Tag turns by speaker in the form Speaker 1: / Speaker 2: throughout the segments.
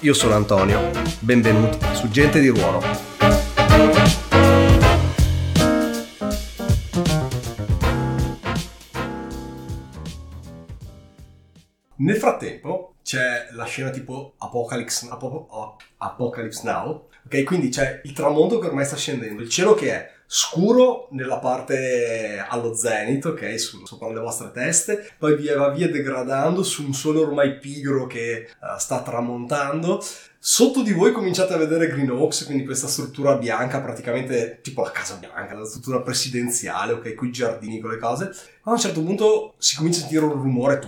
Speaker 1: Io sono Antonio, benvenuti su Gente di Ruolo. Nel frattempo c'è la scena tipo Apocalypse, Apo- Apocalypse Now, ok? Quindi c'è il tramonto che ormai sta scendendo, il cielo che è scuro nella parte allo zenith, ok, su, sopra le vostre teste, poi va via degradando su un sole ormai pigro che uh, sta tramontando. Sotto di voi cominciate a vedere Green Oaks, quindi questa struttura bianca, praticamente tipo la Casa Bianca, la struttura presidenziale, ok, con i giardini, con le cose. A un certo punto si comincia a sentire un rumore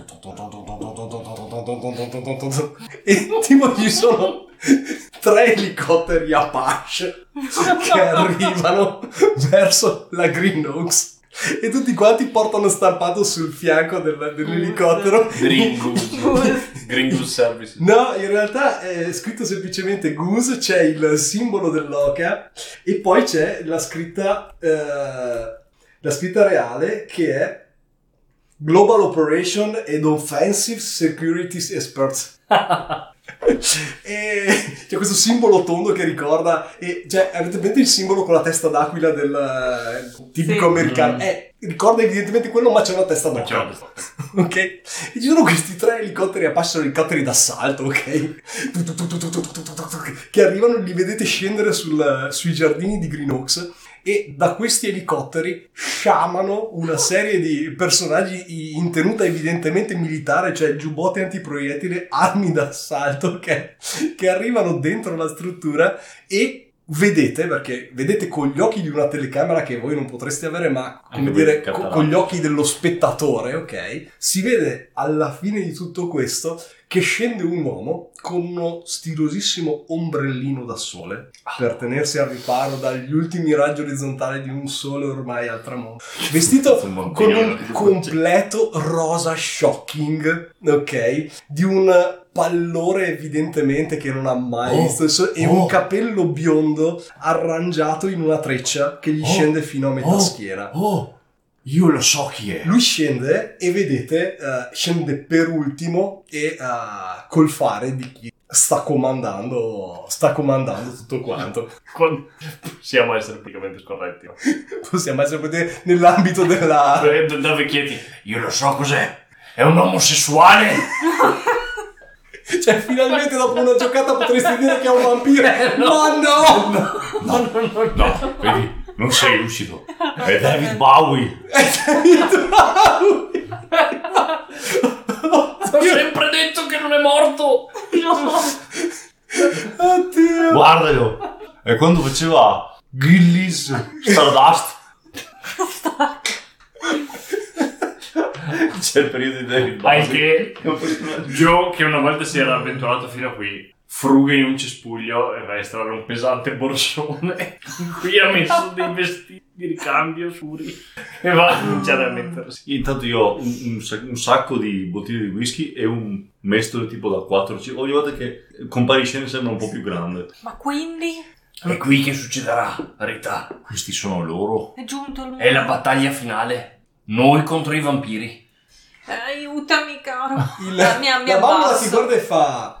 Speaker 1: e tipo ci sono tre elicotteri Apache che arrivano verso la Green Oaks e tutti quanti portano stampato sul fianco del, dell'elicottero
Speaker 2: Green Goose. Green Goose Services.
Speaker 1: No, in realtà è scritto semplicemente Goose, c'è il simbolo dell'oca e poi c'è la scritta, eh, la scritta reale che è Global Operation and Offensive Security Experts. e c'è questo simbolo tondo che ricorda, e, cioè, avete presente il simbolo con la testa d'aquila del tipico
Speaker 3: sì.
Speaker 1: americano?
Speaker 2: Mm.
Speaker 1: Eh, ricorda evidentemente quello, ma c'è una testa d'aquila. ok? E ci sono questi tre elicotteri a passo, elicotteri d'assalto, ok? Che arrivano, e li vedete scendere sul, sui giardini di Green Oaks e da questi elicotteri sciamano una serie di personaggi in tenuta evidentemente militare, cioè giubbotti antiproiettile, armi d'assalto che, che arrivano dentro la struttura e vedete, perché vedete con gli occhi di una telecamera che voi non potreste avere, ma come dire, co-
Speaker 2: catalani.
Speaker 1: con gli occhi dello spettatore, ok? Si vede alla fine di tutto questo che scende un uomo con uno stilosissimo ombrellino da sole per tenersi al riparo dagli ultimi raggi orizzontali di un sole ormai al tramonto. Vestito con un completo rosa shocking, ok? Di un pallore evidentemente che non ha mai
Speaker 2: Oh,
Speaker 1: visto e
Speaker 2: oh.
Speaker 1: un capello biondo arrangiato in una treccia che gli
Speaker 2: Oh,
Speaker 1: scende fino a metà
Speaker 2: oh.
Speaker 1: schiena.
Speaker 2: Oh, io lo so chi è.
Speaker 1: Lui scende e vedete, eh, scende per ultimo e eh, col fare di chi sta comandando, sta comandando tutto quanto.
Speaker 2: Possiamo essere praticamente scorretti.
Speaker 1: Possiamo essere nell'ambito della...
Speaker 2: Eh, Da vecchietti. Io lo so cos'è. È un omosessuale.
Speaker 1: Cioè, finalmente dopo una giocata potresti dire che è un vampiro. Ma no!
Speaker 2: No, no, no. No, vedi, non sei lucido. È David Bowie. Ho sempre detto che non è morto.
Speaker 1: Oddio!
Speaker 2: Guardalo. È quando faceva Gillis Stardust. C'è il periodo di David Bowie.
Speaker 4: Anche
Speaker 2: È.
Speaker 4: Joe, che una volta si era avventurato fino a qui, fruga in un cespuglio e va a estrarre un pesante borsone in cui ha messo dei vestiti di ricambio suri e va a cominciare a mettersi.
Speaker 2: Intanto io ho un, un un sacco di bottiglie di whisky e un mestolo tipo da 4 Ogni volta che comparisce ne sembra un po' più grande.
Speaker 3: Ma quindi
Speaker 4: È qui che succederà, Rita.
Speaker 2: Questi sono loro.
Speaker 3: è giunto il
Speaker 4: È la battaglia finale. Noi contro i vampiri.
Speaker 3: Aiutami, caro.
Speaker 1: Il-
Speaker 3: La mia- mi
Speaker 1: la bambola
Speaker 3: abbasso.
Speaker 1: ti guarda e fa...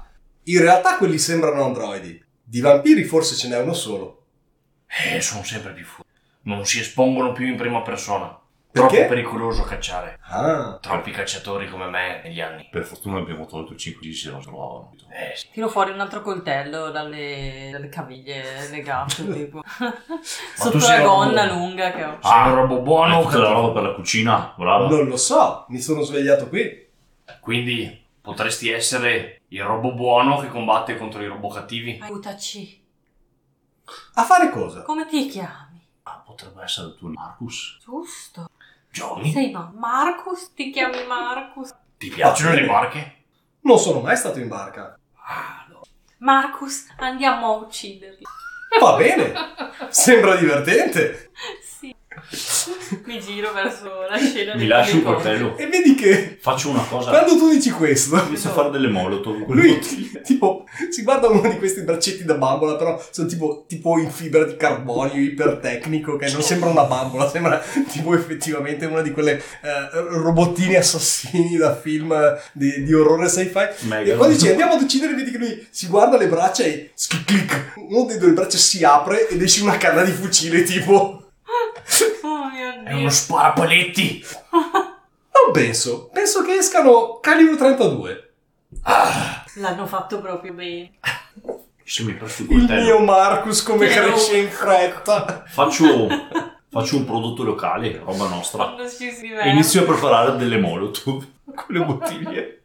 Speaker 1: In realtà quelli sembrano androidi. Di vampiri forse ce n'è uno solo.
Speaker 4: Eh, sono sempre più fuori. Non si espongono più in prima persona.
Speaker 1: Perché?
Speaker 4: Troppo pericoloso cacciare.
Speaker 1: Ah.
Speaker 4: Troppi cacciatori come me negli anni.
Speaker 2: Per fortuna abbiamo tolto 5 G se non trovavano.
Speaker 4: Eh, sì.
Speaker 3: Tiro fuori un altro coltello dalle, dalle caviglie legate, tipo. Sotto la gonna
Speaker 4: un-
Speaker 3: lunga che ho.
Speaker 4: Sei un robo buono o
Speaker 2: tutta la roba per la cucina, brava.
Speaker 1: Non lo so, mi sono svegliato qui.
Speaker 4: Quindi potresti essere il robo buono che combatte contro i robo cattivi.
Speaker 3: Aiutaci.
Speaker 1: A fare cosa?
Speaker 3: Come ti chiami?
Speaker 2: Ah, potrebbe essere il tuo Marcus.
Speaker 3: Giusto.
Speaker 4: Johnny,
Speaker 3: Sei ma Marcus? Ti chiami Marcus?
Speaker 4: ti piacciono le barche?
Speaker 1: Non sono mai stato in barca.
Speaker 4: Ah, no.
Speaker 3: Marcus, andiamo a ucciderli.
Speaker 1: Va bene, sembra divertente.
Speaker 3: Mi giro verso la scena
Speaker 2: Mi
Speaker 3: del
Speaker 2: lasci un coltello.
Speaker 1: E vedi che
Speaker 2: Faccio una cosa.
Speaker 1: quando tu dici questo,
Speaker 2: Inizio a fare delle molotov
Speaker 1: lui tipo si guarda uno di questi braccetti da bambola, però sono tipo, tipo in fibra di carbonio ipertecnico, che non sembra una bambola, sembra tipo effettivamente una di quelle eh, robottini assassini da film eh, di, di orrore sci-fi.
Speaker 2: Mega.
Speaker 1: E quando dici andiamo ad uccidere, vedi che lui si guarda le braccia e. Uno dei due braccia si apre ed esce una canna di fucile, tipo.
Speaker 3: Oh mio
Speaker 4: È
Speaker 3: dio.
Speaker 4: uno sparapaletti.
Speaker 1: Non penso. Penso che escano calibro 32.
Speaker 3: L'hanno fatto proprio bene.
Speaker 2: Se mi presti il
Speaker 1: mio Marcus come
Speaker 3: Che
Speaker 1: cresce in fretta.
Speaker 2: Faccio, faccio un prodotto locale, roba nostra. E inizio a preparare delle molotov con le bottiglie.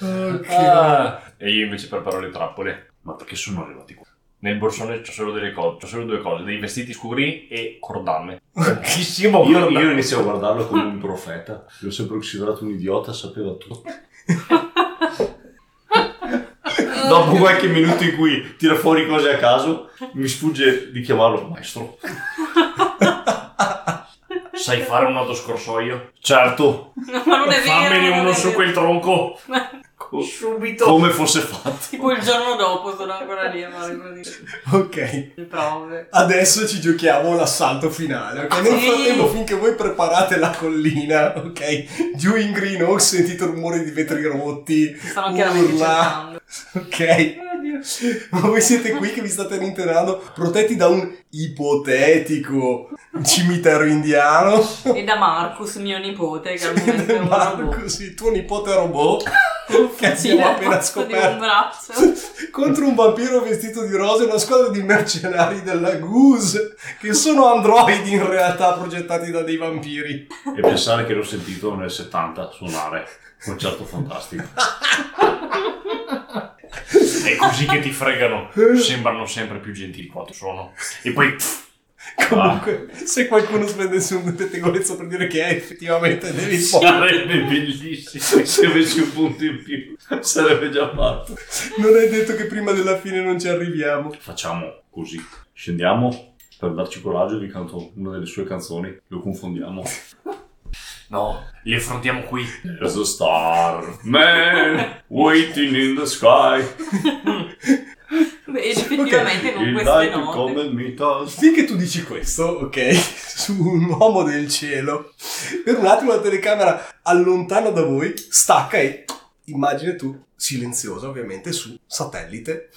Speaker 1: Ok.
Speaker 4: Ah. E io invece preparo le trappole.
Speaker 2: Ma perché sono arrivati qua?
Speaker 4: Nel borsone c'ho solo delle cose, c'ho solo due cose, dei vestiti scuri e cordame. Tantissimo
Speaker 2: Io,
Speaker 4: cordame.
Speaker 2: io inizio a guardarlo come un profeta. L'ho sempre considerato un idiota, sapeva tutto. Dopo qualche minuto in cui tira fuori cose a caso, mi sfugge di chiamarlo maestro.
Speaker 4: Sai fare un autoscorsoio? Certo.
Speaker 3: No, ma non è vero.
Speaker 4: Fammene uno su
Speaker 3: vero.
Speaker 4: quel tronco.
Speaker 2: Co-
Speaker 4: Subito.
Speaker 2: Come fosse fatto.
Speaker 3: Tipo il giorno dopo sono ancora lì a fare di-
Speaker 1: Ok.
Speaker 3: le prove.
Speaker 1: Adesso ci giochiamo l'assalto finale, ok? Nel
Speaker 3: Sì.
Speaker 1: frattempo, finché voi preparate la collina, ok? Giù in Green Oak sentite rumori di vetri rotti,
Speaker 3: stanno chiaramente
Speaker 1: urla,
Speaker 3: cercando.
Speaker 1: ok? Ma voi siete qui che vi state rintenendo, protetti da un ipotetico cimitero indiano.
Speaker 3: E da Marcus, mio nipote, che al momento è un robot.
Speaker 1: sì, tuo nipote robot, che abbiamo appena
Speaker 3: un
Speaker 1: scoperto. contro un vampiro vestito di rosa e una squadra di mercenari della Goose, che sono androidi in realtà progettati da dei vampiri.
Speaker 2: E pensare che l'ho sentito nel 70 suonare. Concerto fantastico.
Speaker 4: È così che ti fregano. Sembrano sempre più gentili quanto sono. E poi pff,
Speaker 1: Comunque, se qualcuno spendesse un pettegolezzo per dire che è effettivamente Bowie,
Speaker 2: Sarebbe bellissimo se avessi un punto in più. Sarebbe già fatto.
Speaker 1: non è detto che prima della fine non ci arriviamo.
Speaker 2: Facciamo così. Scendiamo per darci coraggio vi canto una delle sue canzoni. Lo confondiamo.
Speaker 4: No, li affrontiamo qui.
Speaker 2: There's a star man waiting in the sky.
Speaker 3: Beh, effettivamente con queste note.
Speaker 1: Finché tu dici questo, ok, su un uomo del cielo, per un attimo la telecamera allontana da voi, stacca e immagine tu, silenziosa ovviamente, su satellite,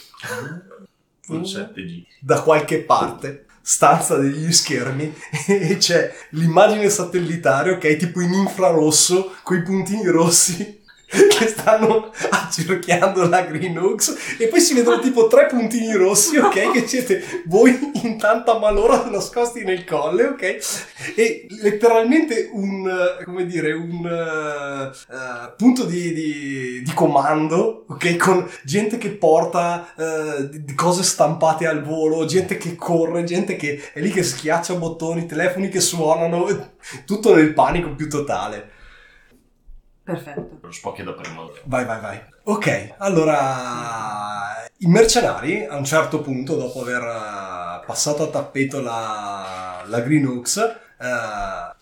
Speaker 2: Con 7G.
Speaker 1: da qualche parte, stanza degli schermi, e c'è l'immagine satellitare, ok, tipo in infrarosso, con i puntini rossi che stanno accerchiando la Green Oaks e poi si vedono tipo tre puntini rossi, ok, che siete voi in tanta malora nascosti nel colle, ok, e letteralmente un, come dire, un eh, punto di, di- di comando, ok, con gente che porta di cose stampate al volo, gente che corre, gente che è lì che schiaccia bottoni, telefoni che suonano, tutto nel panico più totale.
Speaker 3: Perfetto.
Speaker 4: Lo spocchio da prima.
Speaker 1: Vai, vai, vai. Ok, allora i mercenari a un certo punto, dopo aver eh, passato a tappeto la, la Green Oaks, eh,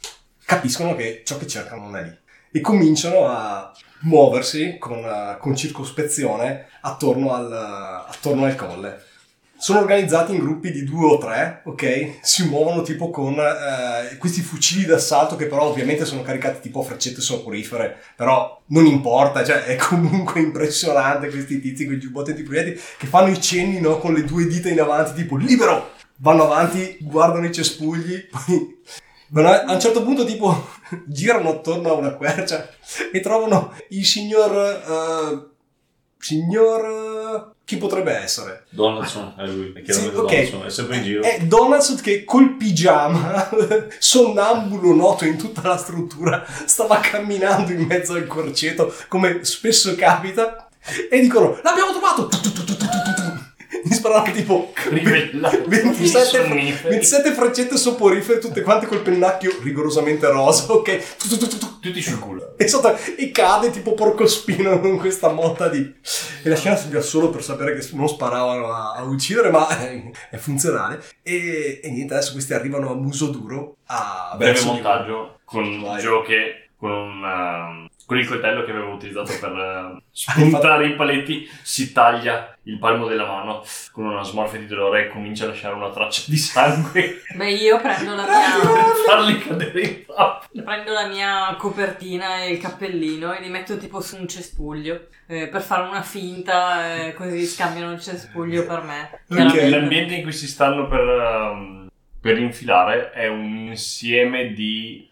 Speaker 1: capiscono che ciò che cercano non è lì e cominciano a muoversi con, eh, con circospezione attorno al, attorno al colle. Sono organizzati in gruppi di due o tre, ok? Si muovono tipo con eh, questi fucili d'assalto che però ovviamente sono caricati tipo a freccette soporifere, però non importa, cioè è comunque impressionante questi tizi con i giubbotti di proiettili che fanno i cenni no, con le due dita in avanti tipo libero! Vanno avanti, guardano i cespugli, poi a un certo punto tipo girano attorno a una quercia e trovano il signor... eh, signor... chi potrebbe essere?
Speaker 2: Donaldson è lui. È chiaramente
Speaker 1: Sì, ok.
Speaker 2: Donaldson. È sempre in giro.
Speaker 1: È Donaldson che col pigiama, sonnambulo noto in tutta la struttura, stava camminando in mezzo al corceto, come spesso capita, e dicono, l'abbiamo trovato! mi sparavano tipo
Speaker 4: Crivellati.
Speaker 1: 27,
Speaker 4: Sonniferi.
Speaker 1: 27 freccette soporifere, tutte quante col pennacchio rigorosamente rosa, ok? Tu, tu, tu, tu, tu.
Speaker 4: Tutti sul culo.
Speaker 1: E, sotto, e cade tipo porcospino con questa motta di... E la scena serviva solo per sapere che non sparavano a, a uccidere, ma è, è funzionale. E, e niente, adesso questi arrivano a muso duro a...
Speaker 4: Breve montaggio con
Speaker 1: Vai.
Speaker 4: Joe che con, un, ehm, con il coltello che avevo utilizzato per eh, spuntare i paletti si taglia il palmo della mano con una smorfia di dolore e comincia a lasciare una traccia di sangue
Speaker 3: Beh, io prendo la
Speaker 4: per
Speaker 3: mia,
Speaker 4: farli cadere in trappola.
Speaker 3: prendo la mia copertina e il cappellino e li metto tipo su un cespuglio eh, per fare una finta, eh, così scambiano il cespuglio per me.
Speaker 1: Ok.
Speaker 3: Chiaramente.
Speaker 4: L'ambiente in cui si stanno per, ehm, per infilare è un insieme di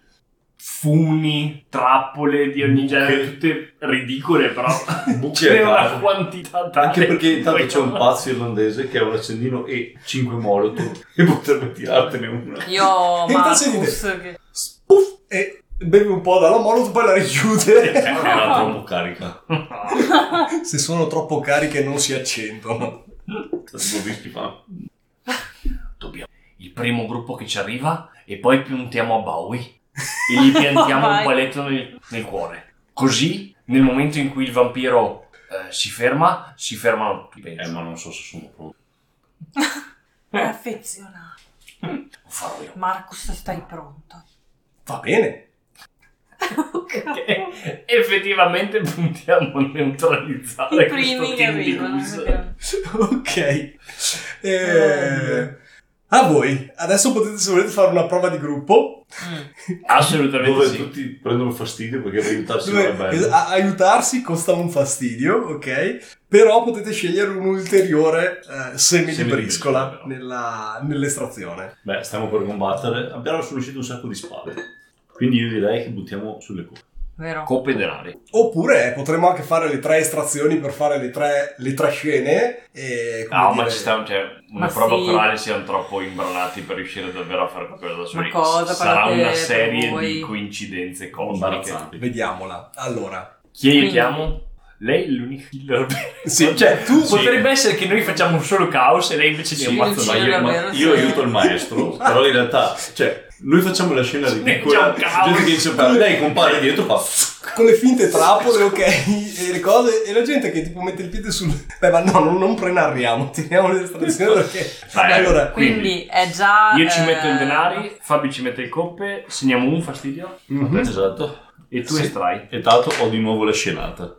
Speaker 4: funi, trappole di ogni genere, tutte ridicole, però
Speaker 2: a
Speaker 4: una
Speaker 2: caso.
Speaker 4: quantità tale.
Speaker 2: Anche perché intanto c'è un pazzo irlandese che ha un accendino e 5 molotov e potrebbe tirartene una.
Speaker 3: Io ho Marcus che...
Speaker 1: Puff, e beve un po' dalla molotov, poi la richiude.
Speaker 2: Era troppo carica.
Speaker 1: Se sono troppo cariche non si accendono.
Speaker 4: Dobbiamo. Il primo gruppo che ci arriva e poi puntiamo a Bowie e gli piantiamo un paletto nel, nel cuore. Così, nel momento in cui il vampiro eh, si ferma, si fermano tutti.
Speaker 2: Eh,
Speaker 4: Penso.
Speaker 2: ma non so se sono pronto.
Speaker 3: affezionato.
Speaker 4: Lo farò io.
Speaker 3: Marcus, stai pronto?
Speaker 1: Va bene.
Speaker 4: Che effettivamente puntiamo a neutralizzare
Speaker 3: I primi
Speaker 4: questo
Speaker 3: che arrivano.
Speaker 1: Ok. Eh, a voi. Adesso potete, se volete, fare una prova di gruppo.
Speaker 3: Mm.
Speaker 4: Assolutamente
Speaker 2: Dove
Speaker 4: sì.
Speaker 2: tutti prendono fastidio perché per aiutarsi
Speaker 1: Dove
Speaker 2: non è bello.
Speaker 1: a- aiutarsi costa un fastidio, ok? Però potete scegliere un ulteriore eh, semi di
Speaker 2: Semi di
Speaker 1: briscola nella- nell'estrazione.
Speaker 2: Beh, stiamo per combattere. Abbiamo riuscito un sacco di spade. Quindi io direi che buttiamo sulle coppe.
Speaker 3: Vero?
Speaker 4: Coppe denari.
Speaker 1: Oppure eh, potremmo anche fare le tre estrazioni per fare le tre, le tre scene. E, come
Speaker 4: No,
Speaker 1: dire-
Speaker 4: ma ci sta, cioè, una
Speaker 3: Ma
Speaker 4: prova
Speaker 3: sì.
Speaker 4: corale siamo troppo imbranati per riuscire davvero a fare qualcosa da soli. Sarà una serie di coincidenze cosmiche.
Speaker 2: Imbarazzanti.
Speaker 1: Vediamola. Allora.
Speaker 4: Chi
Speaker 3: Quindi-
Speaker 4: aiutiamo? Lei è l'unico killer.
Speaker 1: Sì,
Speaker 4: cioè,
Speaker 1: tu-
Speaker 4: potrebbe essere che noi facciamo un solo caos e lei invece
Speaker 2: Sì,
Speaker 4: di ammazza
Speaker 3: sì,
Speaker 2: ma io, ma io
Speaker 3: sì.
Speaker 2: aiuto il maestro, però in realtà, cioè, noi facciamo la scena
Speaker 4: un caos.
Speaker 2: Gente che dice, "Però lei compare dietro, fa.
Speaker 1: con le finte trappole, ok, e le cose, e la gente che tipo mette il piede sul... Beh, ma no, non, non prenarriamo, teniamo l'estrazione perché...
Speaker 4: Vai,
Speaker 1: allora,
Speaker 4: quindi,
Speaker 3: Quindi è già...
Speaker 4: Io ci
Speaker 3: eh,
Speaker 4: metto il denari, Fabio ci mette il coppe, segniamo un fastidio
Speaker 1: mhm.
Speaker 2: Esatto.
Speaker 4: e tu
Speaker 2: Sì.
Speaker 4: estrai.
Speaker 2: E tanto ho di nuovo la scenata.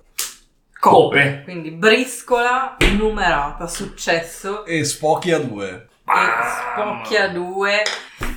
Speaker 4: Coppe.
Speaker 3: Quindi briscola numerata, successo.
Speaker 1: e spocchi a due.
Speaker 3: E spocchi a due.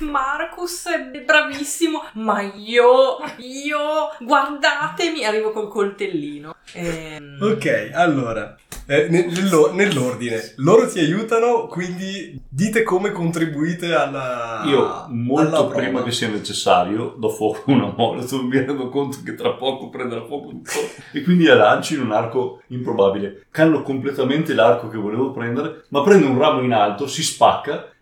Speaker 3: Marcus è bravissimo, ma io, io, guardatemi, arrivo col coltellino. Ehm,
Speaker 1: Ok, allora, eh, ne- nello- nell'ordine, loro ti aiutano, quindi dite come contribuite alla...
Speaker 2: Io,
Speaker 1: alla
Speaker 2: molto
Speaker 1: prova.
Speaker 2: prima che sia necessario, do fuoco a una molotov, mi rendo conto che tra poco prenderà fuoco tutto. e quindi la lancio in un arco improbabile. Canno completamente l'arco che volevo prendere, ma prendo un ramo in alto, si spacca,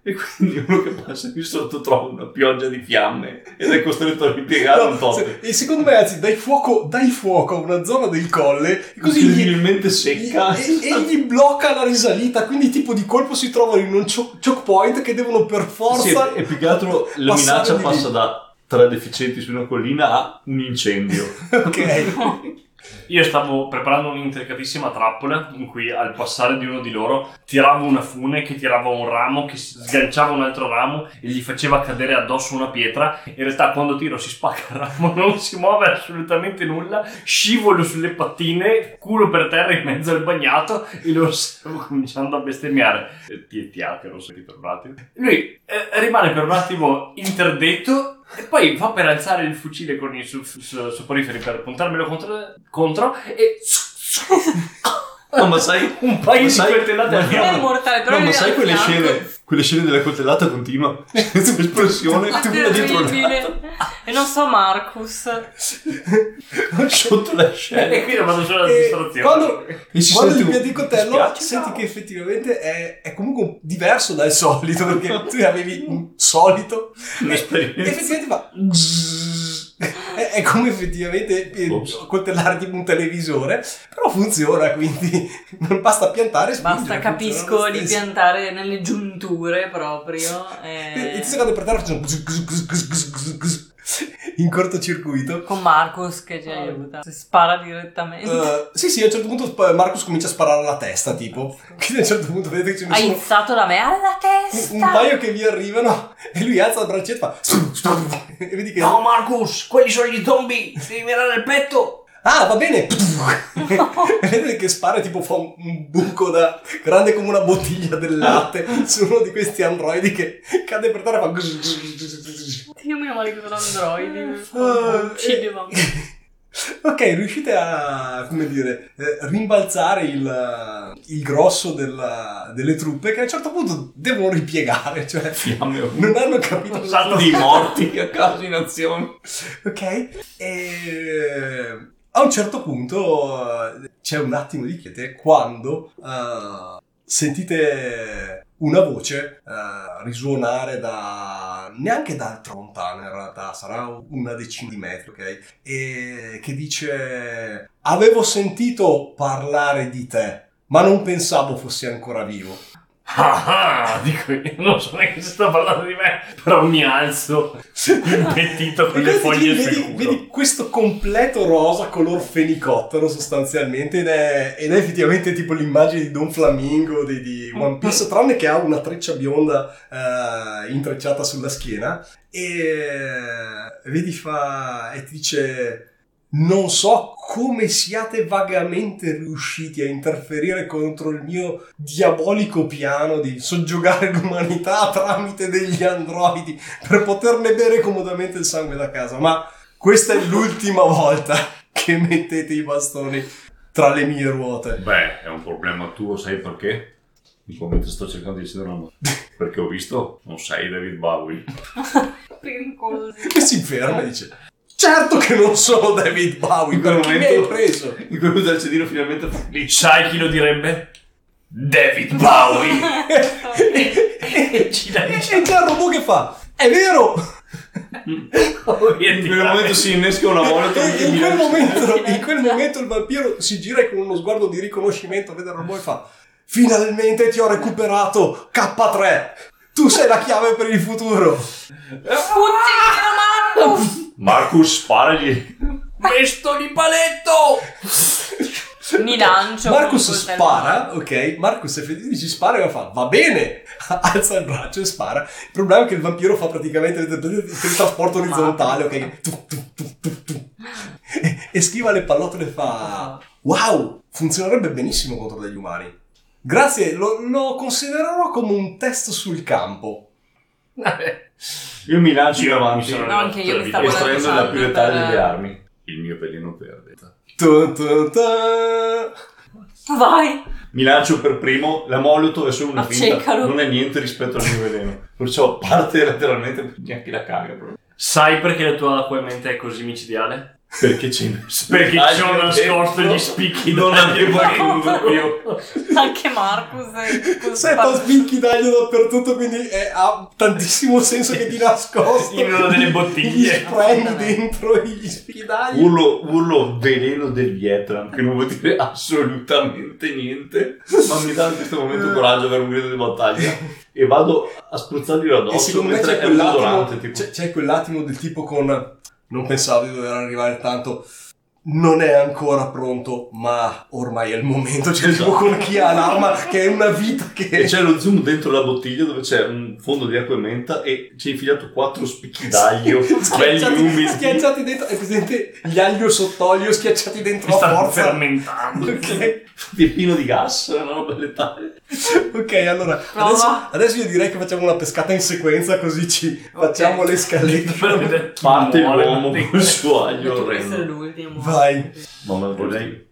Speaker 2: e quindi uno che passa qui sotto trova una pioggia di fiamme ed è costretto a ripiegare un
Speaker 1: No,
Speaker 2: tot.
Speaker 1: se- e secondo me, anzi, dai fuoco, dai fuoco a una zona del colle, e così gli,
Speaker 2: incredibilmente secca.
Speaker 1: e, e gli blocca la risalita, quindi tipo di colpo si trovano in un choke, choke point che devono per forza...
Speaker 2: Sì, e più che altro la minaccia passa da tre deficienti su una collina a un incendio.
Speaker 1: ok.
Speaker 4: Io stavo preparando un'intricatissima trappola in cui al passare di uno di loro tiravo una fune che tirava un ramo che sganciava un altro ramo e gli faceva cadere addosso una pietra. In realtà quando tiro si spacca il ramo, non si muove assolutamente nulla, scivolo sulle pattine, culo per terra in mezzo al bagnato e lo osservo cominciando a bestemmiare. Tietia, che non so per un attimo. Lui eh, rimane per un attimo interdetto e poi va per alzare il fucile con i su- su- soporiferi per puntarmelo contro, contro e
Speaker 2: No, ma sai,
Speaker 4: un paio
Speaker 2: Ma
Speaker 4: di
Speaker 2: sai-
Speaker 4: coltellate al
Speaker 3: non è
Speaker 4: fianco.
Speaker 3: mortale, però
Speaker 2: No, ma
Speaker 3: è
Speaker 2: sai quelle
Speaker 3: fianco.
Speaker 2: scene, quelle scene della coltellata continua senza espressione,
Speaker 3: Ma
Speaker 2: tu una dietro
Speaker 3: terribile.
Speaker 2: l'altra,
Speaker 3: E non so Marcus.
Speaker 2: sotto la
Speaker 4: E
Speaker 2: scena.
Speaker 4: qui ho fatto solo la
Speaker 1: E
Speaker 4: distrazione.
Speaker 1: quando,
Speaker 2: E
Speaker 1: quando il coltello, senti
Speaker 2: no.
Speaker 1: che effettivamente è, è comunque diverso dal solito, perché tu avevi un solito. E effettivamente fa. È, come effettivamente
Speaker 2: Ops.
Speaker 1: coltellare tipo un televisore, però funziona, quindi non basta piantare e
Speaker 3: Basta,
Speaker 1: spingere,
Speaker 3: capisco di piantare nelle giunture proprio.
Speaker 1: E
Speaker 3: eh,
Speaker 1: e ti secondo per terra in cortocircuito.
Speaker 3: Con Marcus che ci aiuta. Si spara direttamente.
Speaker 1: Uh, sì, sì, a un certo punto Marcus comincia a sparare alla testa, tipo. Quindi a un certo punto vedete che ce ne
Speaker 3: ha
Speaker 1: sono
Speaker 3: iniziato da me alla testa.
Speaker 1: un, un paio che vi arrivano e lui alza il braccetto e fa... E vedi che...
Speaker 4: No, Marcus, quelli sono gli zombie. Devi mirare il petto.
Speaker 1: Ah, va bene! e vedete che spara tipo fa un, un buco da grande come una bottiglia del latte su uno di questi androidi che cade per terra e fa...
Speaker 3: Dio mio, male che sono androidi.
Speaker 1: Ah,
Speaker 3: Uccidevamo.
Speaker 1: Ok, riuscite a, come dire, eh, rimbalzare il, il grosso della- delle truppe che a un certo punto devono ripiegare, cioè
Speaker 2: Fiamme
Speaker 1: non hanno capito cosa
Speaker 2: Salto di morti a caso in azione.
Speaker 1: Ok? E a un certo punto eh, c'è un attimo di quiete quando eh, sentite una voce eh, risuonare da neanche da tramontana in realtà, sarà una decina di metri, ok? E che dice avevo sentito parlare di te, ma non pensavo fossi ancora vivo.
Speaker 4: Ah, ah, dico io, non so neanche se sta parlando di me, però mi alzo impettito con le foglie
Speaker 1: vedi,
Speaker 4: culo.
Speaker 1: vedi questo completo rosa color fenicottero sostanzialmente ed è, ed è effettivamente tipo l'immagine di Don Flamingo di, di One Piece tranne che ha una treccia bionda eh, intrecciata sulla schiena e vedi fa e ti dice non so come siate vagamente riusciti a interferire contro il mio diabolico piano di soggiogare l'umanità tramite degli androidi per poterne bere comodamente il sangue da casa, ma questa è l'ultima volta che mettete i bastoni tra le mie ruote.
Speaker 2: Beh, è un problema tuo, sai perché? In questo momento sto cercando di decidere una. Perché ho visto, non sei David Bowie.
Speaker 3: Pericolosi.
Speaker 1: E si ferma e dice: Certo che non sono David Bowie,
Speaker 2: In quel
Speaker 1: perché mi hai
Speaker 2: momento-
Speaker 1: preso.
Speaker 2: In quel momento il cedino finalmente fa lì.
Speaker 4: Sai chi lo direbbe? David Bowie.
Speaker 1: e,
Speaker 4: Ci dai
Speaker 1: e c'è il robot che fa: È vero!
Speaker 2: In quel momento si innesca una volta
Speaker 1: E in quel, momento, in quel momento il vampiro si gira e con uno sguardo di riconoscimento vede il robot e fa: Finalmente ti ho recuperato K3! Tu sei la chiave per il futuro!
Speaker 3: Uccidilo, Marcus!
Speaker 2: Marcus, sparagli.
Speaker 4: Mesto di paletto.
Speaker 3: Mi lancio.
Speaker 1: Marcus spara, ok? Marcus effettivamente ci spara e fa va bene, alza il braccio e spara. Il problema è che il vampiro fa praticamente il trasporto orizzontale, ok? Tu, tu, tu, tu, tu. E, e schiva le pallottole e fa wow, funzionerebbe benissimo contro degli umani. Grazie, lo, lo considererò come un test sul campo.
Speaker 4: Vabbè.
Speaker 2: Io mi lancio
Speaker 4: Io
Speaker 2: in
Speaker 4: mi
Speaker 2: avanti.
Speaker 4: sono
Speaker 3: No, anche io mi stavo
Speaker 2: Estraendo la più letale
Speaker 3: per-
Speaker 2: delle armi. Il mio pelino verde.
Speaker 1: Tu, tu, tu.
Speaker 3: Vai.
Speaker 2: Mi lancio per primo, la molotov è solo una finta, non è niente rispetto al mio veleno. Perciò parte letteralmente neanche la caga proprio.
Speaker 4: Sai perché la tua acqua in mente è così micidiale?
Speaker 2: Perché c'è
Speaker 4: Perché ci sono nascosto gli spicchi
Speaker 2: Non
Speaker 4: d'aglio
Speaker 2: avevo
Speaker 4: dentro.
Speaker 2: dubbio.
Speaker 3: Anche Marcus
Speaker 1: Setta spicchi d'aglio dappertutto, quindi è- ha tantissimo senso che ti nascosto.
Speaker 4: In una delle bottiglie.
Speaker 1: Gli spremi dentro gli spicchi d'aglio.
Speaker 2: Urlo, urlo veleno del Vietnam, che non vuol dire assolutamente niente, ma mi dà in questo momento coraggio avere un grido di battaglia. E vado a spruzzargli
Speaker 1: E
Speaker 2: addosso
Speaker 1: secondo me c'è quell'attimo.
Speaker 2: Tipo.
Speaker 1: c'è, c'è quell'attimo del tipo con non pensavo di dover arrivare tanto non è ancora pronto ma ormai è il momento c'è
Speaker 2: Esatto.
Speaker 1: tipo con chi ha l'arma che è una vita che
Speaker 2: E c'è lo zoom dentro la bottiglia dove c'è un fondo di acqua e menta e c'è infilato quattro spicchi d'aglio belli
Speaker 1: schiacciati,
Speaker 2: umidi.
Speaker 1: schiacciati dentro è presente gli aglio sott'olio schiacciati dentro
Speaker 4: Mi
Speaker 1: a
Speaker 4: stanno
Speaker 1: forza
Speaker 4: fermentando.
Speaker 1: ok
Speaker 2: È pieno di gas, è una roba letale.
Speaker 1: Ok, allora adesso, adesso io direi che facciamo una pescata in sequenza così ci facciamo le scalette.
Speaker 2: Parte l'uomo il suo aglio
Speaker 3: Dovrebbe essere
Speaker 2: orrendo.
Speaker 3: l'ultimo.
Speaker 1: Vai.
Speaker 2: Mamma vorrei.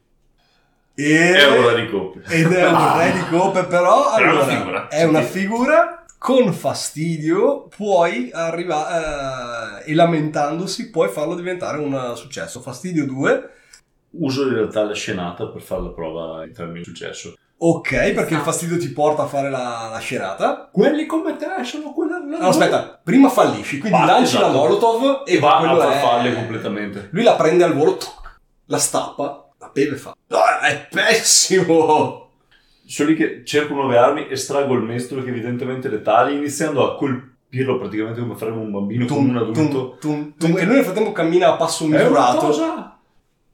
Speaker 1: E...
Speaker 2: È ora di coppia.
Speaker 1: Ed è un re di coppe, però
Speaker 4: È una
Speaker 1: allora,
Speaker 4: figura.
Speaker 1: è una figura con fastidio, puoi arrivare e lamentandosi puoi farlo diventare un successo. Fastidio 2,
Speaker 2: Uso in realtà la scenata per fare la prova in termini di successo.
Speaker 1: ok, perché il
Speaker 3: Esatto.
Speaker 1: fastidio ti porta a fare la, la scenata.
Speaker 2: Quelli come te sono quella
Speaker 1: No, aspetta, prima fallisci, quindi
Speaker 2: Va,
Speaker 1: lanci la
Speaker 2: esatto.
Speaker 1: Molotov
Speaker 2: E va a
Speaker 1: quello è-
Speaker 2: farfalle completamente.
Speaker 1: Lui la prende al volo, la stappa, la beve e fa. "Ah, è pessimo!
Speaker 2: Sono lì che cerco nuove armi, estraggo il mestolo che evidentemente è letale, iniziando a colpirlo praticamente come farebbe un bambino con un adulto.
Speaker 1: tum, tum. E lui nel frattempo cammina a passo
Speaker 2: È
Speaker 1: misurato.
Speaker 2: cosa!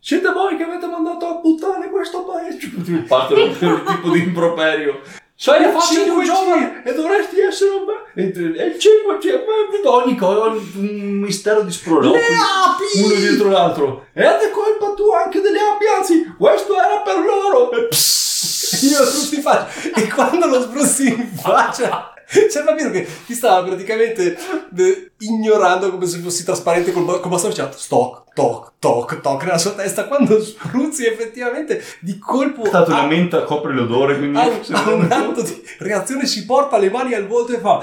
Speaker 2: Siete voi che avete mandato a buttare questo paese! Parte un tipo di improperio. Sai la faccia di un
Speaker 1: 5G.
Speaker 2: giovane e dovresti essere un bel... E il 5G, ma ogni cosa, un mistero di sproloqui.
Speaker 1: Le api!
Speaker 2: Uno dietro l'altro. E è colpa tua anche delle api, anzi, questo era per loro! E psss.
Speaker 1: Io lo spruzzo in faccia. E quando lo spruzzi in faccia, c'è Fabio che ti stava praticamente eh, ignorando come se fossi trasparente col, col bastone. Faceva stock, toc, toc, toc nella sua testa. Quando spruzzi effettivamente di colpo.
Speaker 2: Tanto la menta copre l'odore, quindi...
Speaker 1: ha un, ha un atto di reazione, si porta le mani al volto e fa.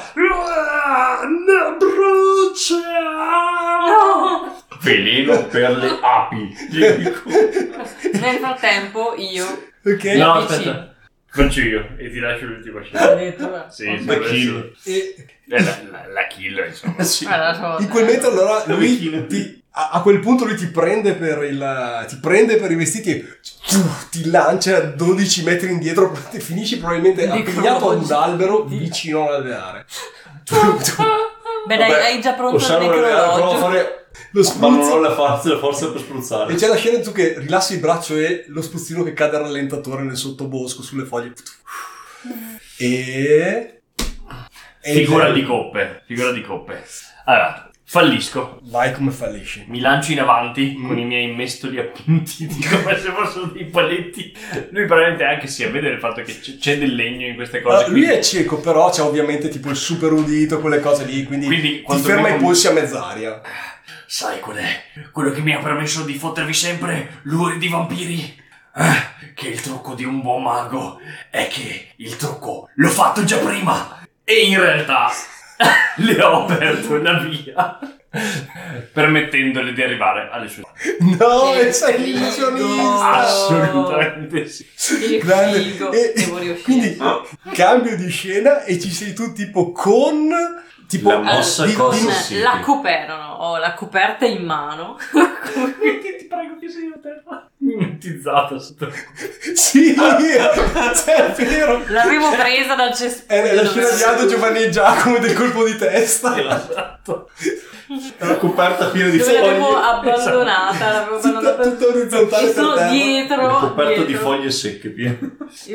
Speaker 2: Brucia!
Speaker 3: No!
Speaker 2: Veleno per le api.
Speaker 3: Nel frattempo io...
Speaker 1: Ok?
Speaker 4: No,
Speaker 3: Amici.
Speaker 4: aspetta. Faccio io e ti lascio l'ultima scena.
Speaker 3: Addirittura.
Speaker 4: Sì, sì,
Speaker 2: La kill.
Speaker 1: E
Speaker 4: Eh, la, la, la kill, insomma.
Speaker 2: Sì.
Speaker 3: So-
Speaker 1: in quel mentre allora lui ti, a, a quel punto lui ti prende per il ti prende per i vestiti e ti lancia a 12 metri indietro e finisci probabilmente
Speaker 3: Di
Speaker 1: appigliato ad un albero vicino all'alveare
Speaker 3: Beh dai,
Speaker 2: Vabbè,
Speaker 3: hai già pronto il necrologio.
Speaker 2: fare...
Speaker 1: lo
Speaker 2: Ma non ho
Speaker 1: spruzzo
Speaker 2: la forza, la forza per
Speaker 1: e
Speaker 2: spruzzare.
Speaker 1: c'è la scena in tu che rilassi il braccio e lo spruzzino che cade al rallentatore nel sottobosco sulle foglie e e
Speaker 4: Figura di coppe. Figura di coppe. Allora, fallisco.
Speaker 1: vai come fallisci
Speaker 4: Mi lancio in avanti
Speaker 1: Mm.
Speaker 4: con i miei mestoli appuntiti come se fossero dei paletti. Lui probabilmente anche si vede il fatto che c- c'è del legno in queste cose.
Speaker 1: Allora, lui è cieco, però c'è ovviamente tipo il super udito, quelle cose lì, quindi,
Speaker 4: Quindi,
Speaker 1: ti ferma
Speaker 4: mi
Speaker 1: i polsi a mezz'aria.
Speaker 4: Sai qual è? Quello che mi ha permesso di fottervi sempre l'ore di vampiri? Eh, che il trucco di un buon mago è che il trucco l'ho fatto già prima e in realtà le ho aperto la via permettendole di arrivare alle sue
Speaker 1: No, e sei l'illusionista.
Speaker 4: assolutamente sì
Speaker 1: Grande.
Speaker 3: figo.
Speaker 1: E-
Speaker 3: Devo riuscire.
Speaker 1: quindi cambio di scena e ci sei tu tipo con tipo
Speaker 2: La mossa
Speaker 1: di-
Speaker 2: cosa?
Speaker 1: di-
Speaker 3: Con
Speaker 2: sì.
Speaker 3: la coperta, no, ho la coperta in mano.
Speaker 4: ti prego che sei a terra mimetizzata sotto
Speaker 1: Sì, cioè, è vero.
Speaker 3: L'avevo presa dal
Speaker 1: È
Speaker 3: cespuglio.
Speaker 1: la scena di Aldo Giovanni e Giacomo del colpo di testa.
Speaker 4: esatto
Speaker 2: Una coperta piena di
Speaker 3: Dove l'avevo
Speaker 2: foglie.
Speaker 3: abbandonata, l'avevo
Speaker 1: Tutta,
Speaker 3: abbandonata.
Speaker 1: tutta orizzontale
Speaker 3: E
Speaker 1: per
Speaker 3: sono
Speaker 1: terra.
Speaker 3: dietro.
Speaker 2: Coperta di
Speaker 3: dietro.
Speaker 2: foglie secche piene.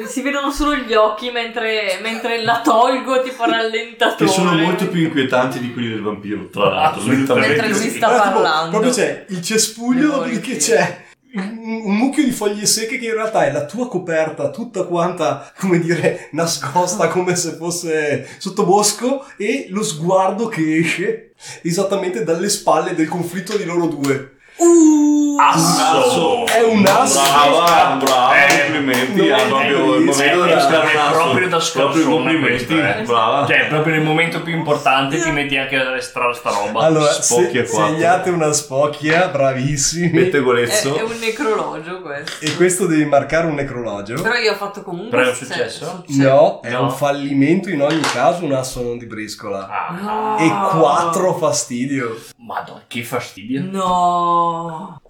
Speaker 3: Si vedono solo gli occhi mentre, mentre la tolgo tipo rallentatore.
Speaker 2: Che sono molto più inquietanti di quelli del vampiro, tra l'altro.
Speaker 3: Mentre lui
Speaker 2: Sì.
Speaker 3: sta parlando.
Speaker 1: proprio c'è il cespuglio,
Speaker 3: riuscire.
Speaker 1: c'è un, un mucchio di foglie secche che in realtà è la tua coperta tutta quanta, come dire, nascosta come se fosse sottobosco e lo sguardo che esce esattamente dalle spalle del conflitto di loro due.
Speaker 3: Uh,
Speaker 4: asso
Speaker 1: È un asso.
Speaker 2: Brava, brava,
Speaker 4: Eh,
Speaker 2: complimenti.
Speaker 1: non
Speaker 2: È
Speaker 1: è
Speaker 2: proprio il
Speaker 1: bellissimo,
Speaker 2: momento scavare un
Speaker 4: È proprio da scorsone
Speaker 2: complimenti.
Speaker 4: eh.
Speaker 2: Brava.
Speaker 4: Cioè, proprio nel momento più importante ti metti anche a estrarre sta roba.
Speaker 1: Allora,
Speaker 2: spocchia
Speaker 1: se,
Speaker 2: quattro.
Speaker 1: segnate una spocchia, bravissimi.
Speaker 3: è,
Speaker 2: Pettegolezzo.
Speaker 3: è un necrologio questo.
Speaker 1: E questo devi marcare un necrologio.
Speaker 3: Però io ho fatto comunque.
Speaker 4: Però è un successo?
Speaker 3: succe-
Speaker 1: No, è
Speaker 4: No.
Speaker 1: un fallimento in ogni caso, un asso non di briscola.
Speaker 4: Ah,
Speaker 3: No.
Speaker 1: E quattro fastidio.
Speaker 4: Madonna, che fastidio.
Speaker 3: No.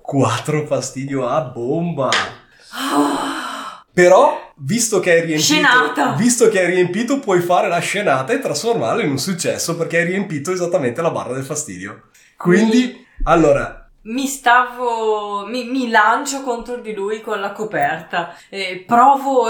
Speaker 1: 4 fastidio a bomba. Però, visto che hai riempito,
Speaker 3: Scenata!
Speaker 1: visto che hai riempito, puoi fare la scenata e trasformarla in un successo perché hai riempito esattamente la barra del fastidio. Quindi, allora,
Speaker 3: Mi stavo. Mi, mi lancio contro di lui con la coperta. E provo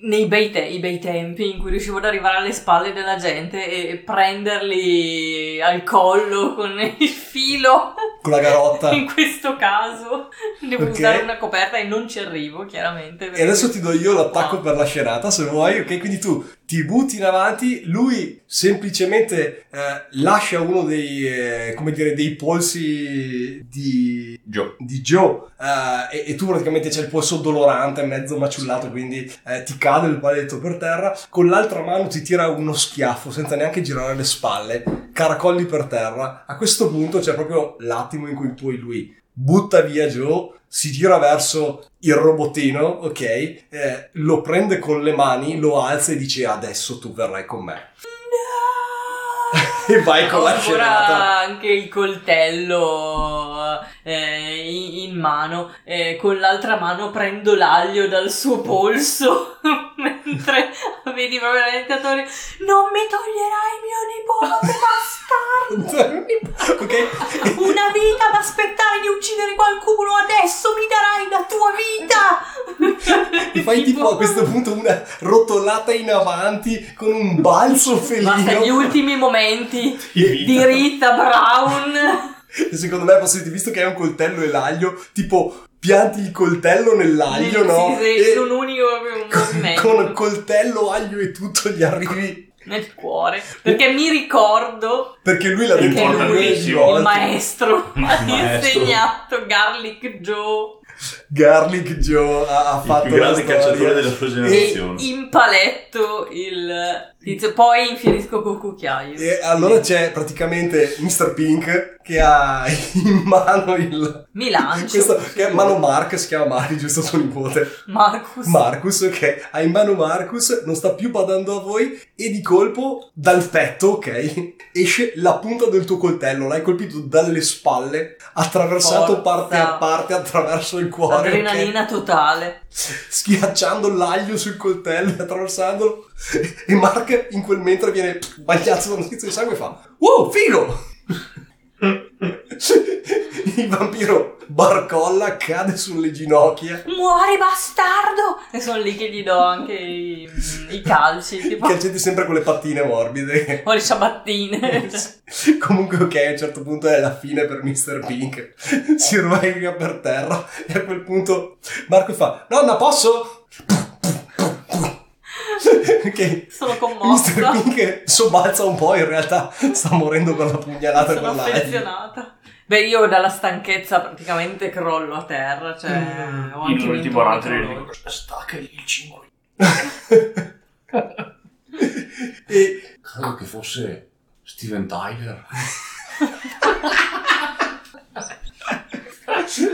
Speaker 3: nei bei, te- bei tempi in cui riuscivo ad arrivare alle spalle della gente e prenderli al collo con il filo.
Speaker 1: con la garotta.
Speaker 3: In questo caso devo
Speaker 1: Perché?
Speaker 3: usare una coperta e non ci arrivo, chiaramente.
Speaker 1: E adesso ti do io l'attacco
Speaker 3: Wow.
Speaker 1: per la scenata, se vuoi, ok? Quindi tu ti butti in avanti, lui semplicemente eh, lascia uno dei, eh, come dire, dei polsi di,
Speaker 2: Gio.
Speaker 1: di Joe eh, e, e tu praticamente c'è il polso dolorante, mezzo maciullato, quindi eh, ti cade il paletto per terra, con l'altra mano ti tira uno schiaffo senza neanche girare le spalle, caracolli per terra. A questo punto c'è proprio l'attimo in cui poi lui butta via Joe, si gira verso il robottino, ok? Eh, lo prende con le mani, lo alza e dice adesso tu verrai con me. e vai con la
Speaker 3: ancora
Speaker 1: scenata.
Speaker 3: anche il coltello eh, in, in mano, eh, con l'altra mano prendo l'aglio dal suo polso, mentre vedi proprio l'orientatore, non mi toglierai mio nipote, bastardo!
Speaker 1: ok?
Speaker 3: Una vita ad aspettare di uccidere qualcuno, adesso mi darai la tua vita!
Speaker 1: E fai tipo a questo punto una rotolata in avanti con un balzo
Speaker 3: Basta gli
Speaker 1: felino.
Speaker 3: ultimi momenti
Speaker 2: di
Speaker 3: Rita Brown.
Speaker 1: Secondo me posso dire, visto che hai un coltello e l'aglio, tipo pianti il coltello nell'aglio,
Speaker 3: Sì,
Speaker 1: no?
Speaker 3: sì,
Speaker 1: E
Speaker 3: in un unico movimento.
Speaker 1: con coltello, aglio e tutto gli arrivi.
Speaker 3: nel cuore perché mi ricordo
Speaker 1: Perché lui l'ha detto
Speaker 3: lui,
Speaker 1: di
Speaker 3: il maestro, ha
Speaker 2: maestro.
Speaker 3: insegnato Garlic Joe
Speaker 1: Garlic Joe ha, ha
Speaker 2: Il
Speaker 1: fatto
Speaker 2: più grande cacciatore della sua
Speaker 3: e
Speaker 2: generazione.
Speaker 3: impaletto il tizio poi infinisco col cucchiaio
Speaker 1: E allora c'è praticamente Mr. Pink che ha in mano il...
Speaker 3: mi lancio
Speaker 1: Questo, che è mano Mark, si chiama Mari, giusto suo nipote.
Speaker 3: Marcus
Speaker 1: Marcus, ok, ha in mano Marcus, non sta più badando a voi e di colpo dal petto, ok, esce la punta del tuo coltello, l'hai colpito dalle spalle, attraversato
Speaker 3: Forza.
Speaker 1: parte a parte attraverso il cuore,
Speaker 3: adrenalina totale
Speaker 1: schiacciando l'aglio sul coltello e attraversandolo. E Mark in quel mentre viene bagnato da un tizio di sangue e fa wow figo il vampiro barcolla cade sulle ginocchia
Speaker 3: muori bastardo e sono lì che gli do anche i, i calci tipo
Speaker 1: calcetti sempre con le pattine morbide
Speaker 3: ho le ciabattine
Speaker 1: comunque ok a un certo punto è la fine per Mr. Pink si rovescia per terra e a quel punto Marco fa nonna posso? ok
Speaker 3: sono
Speaker 1: Mr.
Speaker 3: commossa
Speaker 1: Pink sobbalza un po', in realtà sta morendo con la pugnalata
Speaker 3: sono
Speaker 1: con l'aglio.
Speaker 3: affezionata beh io dalla stanchezza praticamente crollo a terra cioè
Speaker 1: Mm.
Speaker 3: ho anche
Speaker 4: In
Speaker 3: vinto
Speaker 4: ultimo
Speaker 3: un
Speaker 4: round gli dico staccagli il 5
Speaker 1: E
Speaker 2: Credo che fosse Steven Tyler.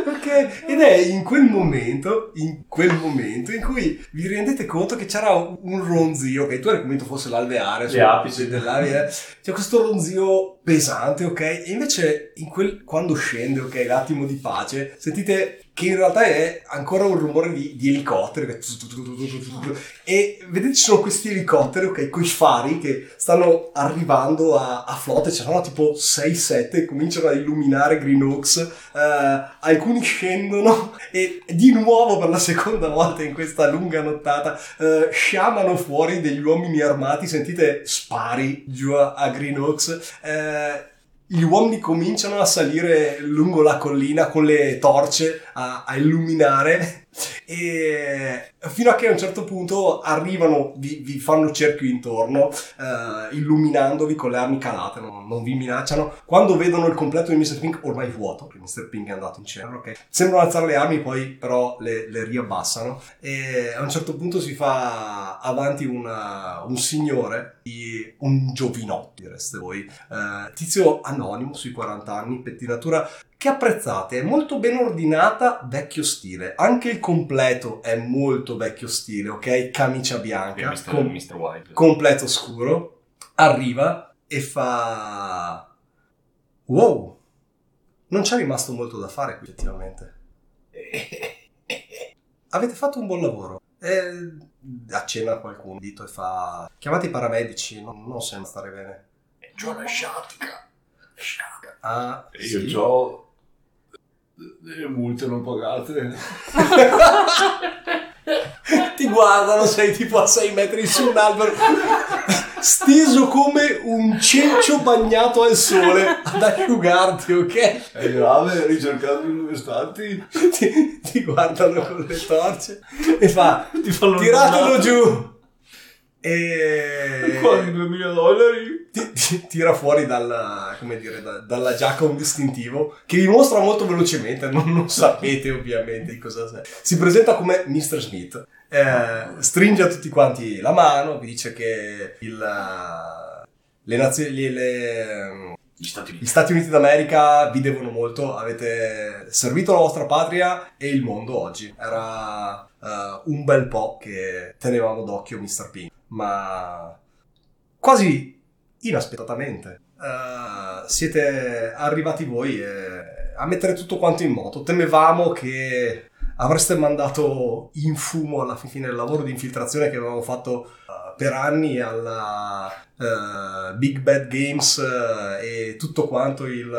Speaker 1: Ok, ed è in quel momento, in quel momento in cui vi rendete conto che c'era un ronzio, ok, tu hai convinto fosse l'alveare,
Speaker 2: Le apici.
Speaker 1: dell'aria, c'è questo ronzio pesante, ok, e invece in quel, quando scende, ok, l'attimo di pace, sentite che in realtà è ancora un rumore di, di elicotteri, che e vedete ci sono questi elicotteri, ok, con i fari che stanno arrivando a, a flotte, ce ne sono tipo 6-7, cominciano a illuminare Green Oaks, eh, alcuni scendono e di nuovo per la seconda volta in questa lunga nottata eh, sciamano fuori degli uomini armati, sentite spari giù a, a Green Oaks, eh, gli uomini cominciano a salire lungo la collina con le torce a, a illuminare e fino a che a un certo punto arrivano, vi, vi fanno cerchio intorno, eh, illuminandovi con le armi calate, non, non vi minacciano. Quando vedono il completo di Mr. Pink, ormai vuoto, perché Mr. Pink è andato in cielo, ok? Sembrano alzare le armi, poi però le, le riabbassano. E a un certo punto si fa avanti una- un signore, un giovinotto, direste voi, eh, tizio anonimo sui 40 anni, pettinatura che apprezzate, è molto ben ordinata, vecchio stile. Anche il completo è molto vecchio stile, ok? Camicia bianca,
Speaker 4: Mr.
Speaker 1: com-
Speaker 4: Mr. White
Speaker 1: completo scuro, arriva e fa... Wow, non c'è rimasto molto da fare qui effettivamente. Avete fatto un buon lavoro. E accenna a qualcuno, dito e fa... Chiamate i paramedici, non, non sembra stare bene.
Speaker 4: Giorno sciatica sciatica
Speaker 1: Ah,
Speaker 2: E io
Speaker 1: sì.
Speaker 2: ho le multe non pagate.
Speaker 1: Ti guardano, sei tipo a 6 metri su un albero, steso come un cencio bagnato al sole ad asciugarti, ok?
Speaker 2: È grave, ricercando i manifestanti.
Speaker 1: Ti, ti guardano con le torce e fa:
Speaker 2: Ti
Speaker 1: Tiratelo giù! E
Speaker 2: Quasi 2000 dollari.
Speaker 1: Ti, ti tira fuori dalla, come dire, da- dalla giacca un distintivo che vi mostra molto velocemente, non, non sapete ovviamente di cosa sia. Si presenta come Mr. Smith, eh, stringe a tutti quanti la mano, vi dice che il, le nazioni... Le,
Speaker 4: gli Stati
Speaker 1: gli
Speaker 4: Uniti
Speaker 1: Stati Uniti d'America vi devono molto, avete servito la vostra patria e il mondo oggi. Era eh, un bel po' che tenevamo d'occhio Mr. Pink, ma quasi inaspettatamente eh, siete arrivati voi eh, a mettere tutto quanto in moto. Temevamo che avreste mandato in fumo alla fine il lavoro di infiltrazione che avevamo fatto eh, per anni alla eh, Big Bad Games eh, e tutto quanto il